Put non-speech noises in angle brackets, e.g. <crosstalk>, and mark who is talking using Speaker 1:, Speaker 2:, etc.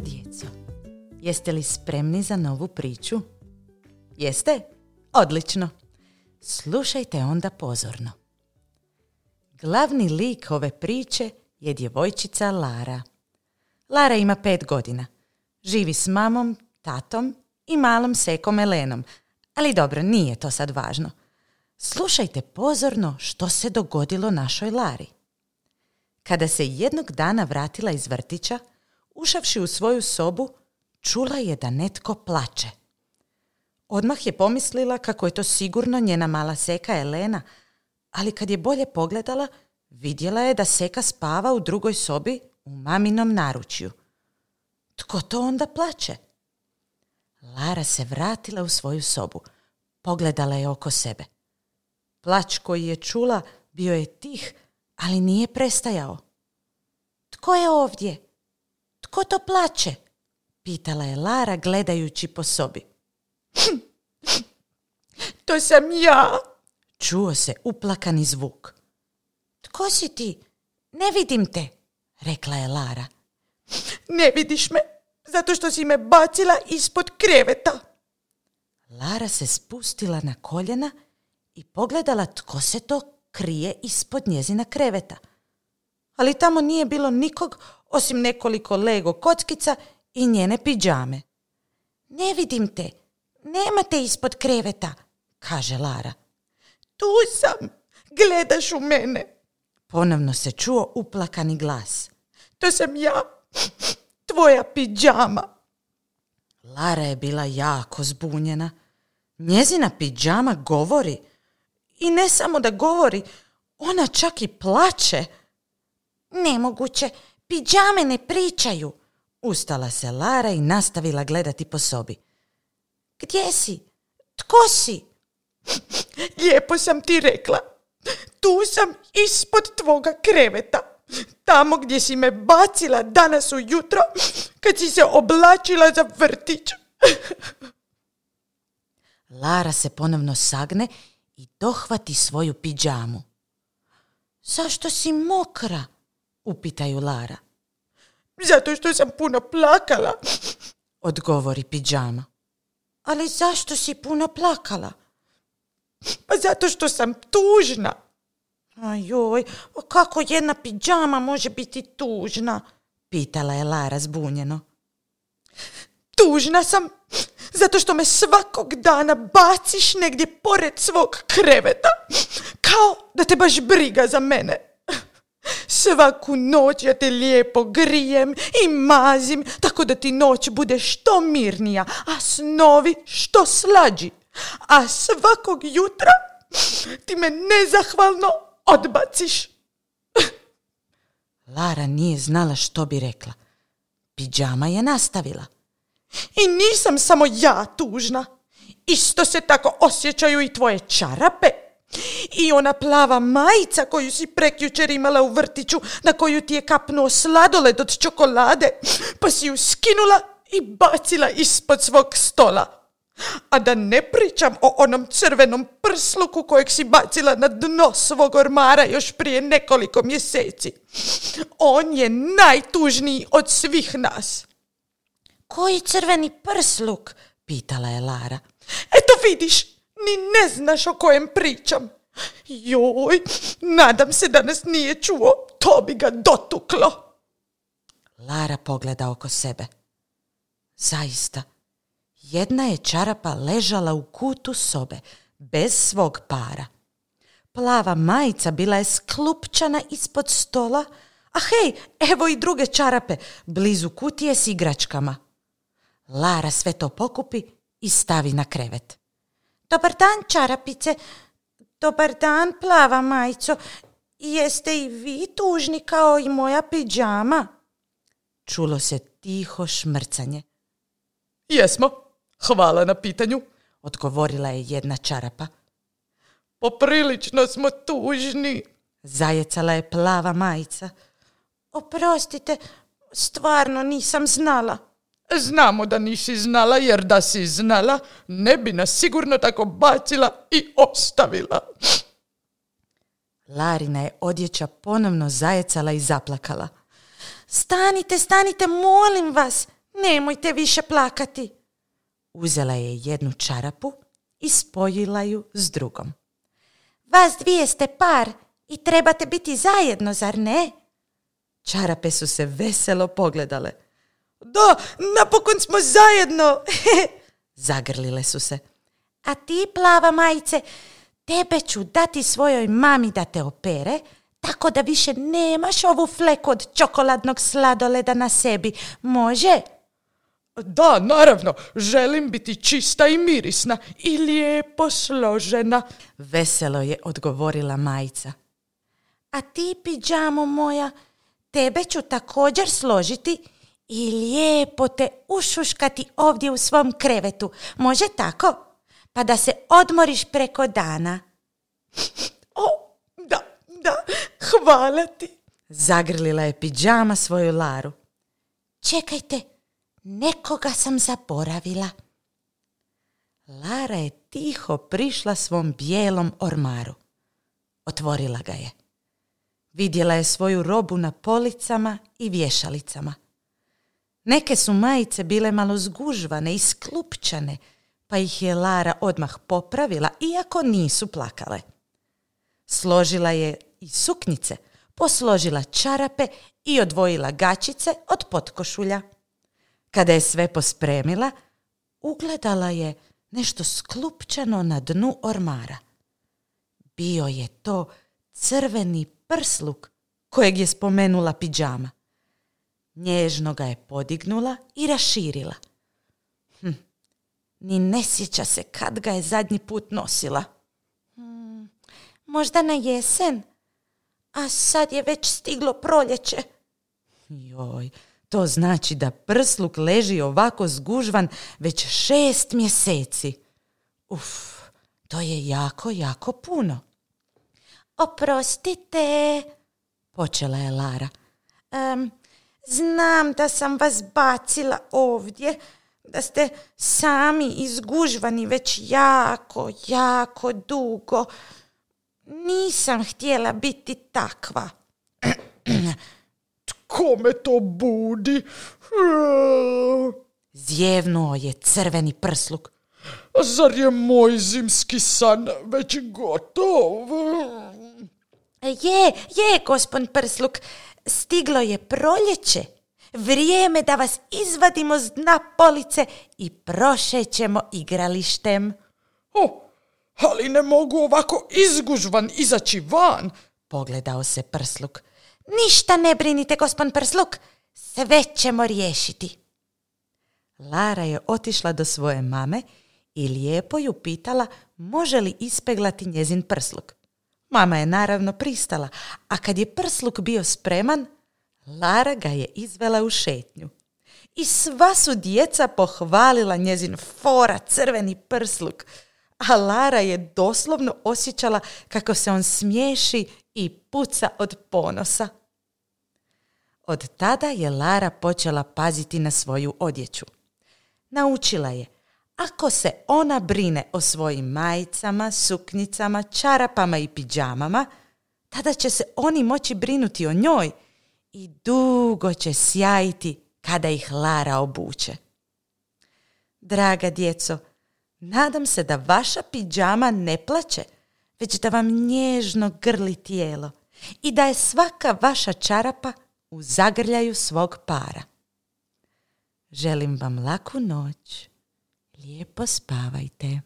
Speaker 1: djeco, jeste li spremni za novu priču? Jeste? Odlično. Slušajte onda pozorno. Glavni lik ove priče je djevojčica Lara. Lara ima pet godina. Živi s mamom, tatom i malom sekom Elenom. Ali dobro, nije to sad važno. Slušajte pozorno što se dogodilo našoj Lari. Kada se jednog dana vratila iz vrtića, ušavši u svoju sobu, čula je da netko plače. Odmah je pomislila kako je to sigurno njena mala seka Elena, ali kad je bolje pogledala, vidjela je da seka spava u drugoj sobi u maminom naručju. Tko to onda plače? Lara se vratila u svoju sobu. Pogledala je oko sebe. Plać koji je čula bio je tih, ali nije prestajao. Tko je ovdje? Tko to plače? Pitala je Lara gledajući po sobi.
Speaker 2: To sam ja.
Speaker 1: Čuo se uplakani zvuk. Tko si ti? Ne vidim te, rekla je Lara.
Speaker 2: Ne vidiš me, zato što si me bacila ispod kreveta.
Speaker 1: Lara se spustila na koljena i pogledala tko se to krije ispod njezina kreveta. Ali tamo nije bilo nikog osim nekoliko lego kockica i njene piđame. Ne vidim te, nema te ispod kreveta, kaže Lara.
Speaker 2: Tu sam, gledaš u mene.
Speaker 1: Ponovno se čuo uplakani glas.
Speaker 2: To sam ja, tvoja piđama.
Speaker 1: Lara je bila jako zbunjena. Njezina piđama govori. I ne samo da govori, ona čak i plače. Nemoguće, piđame ne pričaju. Ustala se Lara i nastavila gledati po sobi. Gdje si? Tko si? <laughs>
Speaker 2: Lijepo sam ti rekla. Tu sam ispod tvoga kreveta. Tamo gdje si me bacila danas ujutro kad si se oblačila za vrtić. <laughs>
Speaker 1: Lara se ponovno sagne i dohvati svoju piđamu. Zašto si mokra? Upitaju Lara.
Speaker 2: Zato što sam puno plakala.
Speaker 1: Odgovori piđama. Ali zašto si puno plakala?
Speaker 2: Pa zato što sam tužna.
Speaker 1: Ajoj, kako jedna piđama može biti tužna? Pitala je Lara zbunjeno.
Speaker 2: Tužna sam zato što me svakog dana baciš negdje pored svog kreveta. Kao da te baš briga za mene. Svaku noć ja te lijepo grijem i mazim tako da ti noć bude što mirnija, a snovi što slađi. A svakog jutra ti me nezahvalno odbaciš. <laughs>
Speaker 1: Lara nije znala što bi rekla. Pidžama je nastavila.
Speaker 2: I nisam samo ja tužna. Isto se tako osjećaju i tvoje čarape. I ona plava majica koju si prekjučer imala u vrtiću, na koju ti je kapnuo sladoled od čokolade, pa si ju skinula i bacila ispod svog stola. A da ne pričam o onom crvenom prsluku kojeg si bacila na dno svog ormara još prije nekoliko mjeseci. On je najtužniji od svih nas.
Speaker 1: Koji crveni prsluk? Pitala je Lara.
Speaker 2: Eto vidiš, ni ne znaš o kojem pričam. Joj, nadam se da nas nije čuo, to bi ga dotuklo.
Speaker 1: Lara pogleda oko sebe. Zaista, jedna je čarapa ležala u kutu sobe, bez svog para. Plava majica bila je sklupčana ispod stola, a hej, evo i druge čarape, blizu kutije s igračkama. Lara sve to pokupi i stavi na krevet. Dobar dan, čarapice. Dobar dan, plava majico. Jeste i vi tužni kao i moja piđama? Čulo se tiho šmrcanje.
Speaker 2: Jesmo, hvala na pitanju,
Speaker 1: Odgovorila je jedna čarapa.
Speaker 2: poprilično smo tužni.
Speaker 1: Zajecala je plava majica. Oprostite, stvarno nisam znala.
Speaker 2: Znamo da nisi znala, jer da si znala, ne bi nas sigurno tako bacila i ostavila.
Speaker 1: Larina je odjeća ponovno zajecala i zaplakala. Stanite, stanite, molim vas,
Speaker 2: nemojte više plakati.
Speaker 1: Uzela je jednu čarapu i spojila ju s drugom.
Speaker 2: Vas dvije ste par i trebate biti zajedno, zar ne?
Speaker 1: Čarape su se veselo pogledale.
Speaker 2: Da, napokon smo zajedno! <laughs>
Speaker 1: Zagrlile su se.
Speaker 2: A ti, plava majice, tebe ću dati svojoj mami da te opere, tako da više nemaš ovu fleku od čokoladnog sladoleda na sebi. Može? Da, naravno, želim biti čista i mirisna i lijepo složena.
Speaker 1: Veselo je odgovorila majica.
Speaker 2: A ti, piđamo moja, tebe ću također složiti i lijepo te ušuškati ovdje u svom krevetu. Može tako? Pa da se odmoriš preko dana. O, da, da, hvala ti.
Speaker 1: Zagrlila je piđama svoju Laru.
Speaker 2: Čekajte, nekoga sam zaboravila.
Speaker 1: Lara je tiho prišla svom bijelom ormaru. Otvorila ga je. Vidjela je svoju robu na policama i vješalicama. Neke su majice bile malo zgužvane i sklupčane, pa ih je Lara odmah popravila, iako nisu plakale. Složila je i suknjice, posložila čarape i odvojila gačice od potkošulja. Kada je sve pospremila, ugledala je nešto sklupčano na dnu ormara. Bio je to crveni prsluk kojeg je spomenula piđama. Nježno ga je podignula i raširila. Hm, ni ne sjeća se kad ga je zadnji put nosila.
Speaker 2: Hmm, možda na jesen? A sad je već stiglo proljeće.
Speaker 1: Joj, to znači da prsluk leži ovako zgužvan već šest mjeseci. Uf, to je jako, jako puno.
Speaker 2: Oprostite, počela je Lara. Znam da sam vas bacila ovdje, da ste sami izgužvani već jako, jako dugo. Nisam htjela biti takva. <clears throat> Tko me to budi?
Speaker 1: Zjevnuo je crveni prsluk.
Speaker 2: Zar je moj zimski san već gotov? Je, je, gospon prsluk. Stiglo je proljeće. Vrijeme da vas izvadimo s dna police i prošećemo igralištem. O, ali ne mogu ovako izgužvan izaći van, pogledao se prsluk. Ništa ne brinite, gospon prsluk, sve ćemo riješiti.
Speaker 1: Lara je otišla do svoje mame i lijepo ju pitala može li ispeglati njezin prsluk. Mama je naravno pristala, a kad je prsluk bio spreman, Lara ga je izvela u šetnju. I sva su djeca pohvalila njezin fora crveni prsluk, a Lara je doslovno osjećala kako se on smiješi i puca od ponosa. Od tada je Lara počela paziti na svoju odjeću. Naučila je, ako se ona brine o svojim majicama, suknicama, čarapama i piđamama, tada će se oni moći brinuti o njoj i dugo će sjajiti kada ih Lara obuče. Draga djeco, nadam se da vaša piđama ne plaće, već da vam nježno grli tijelo i da je svaka vaša čarapa u zagrljaju svog para. Želim vam laku noć. Lijepo spavajte.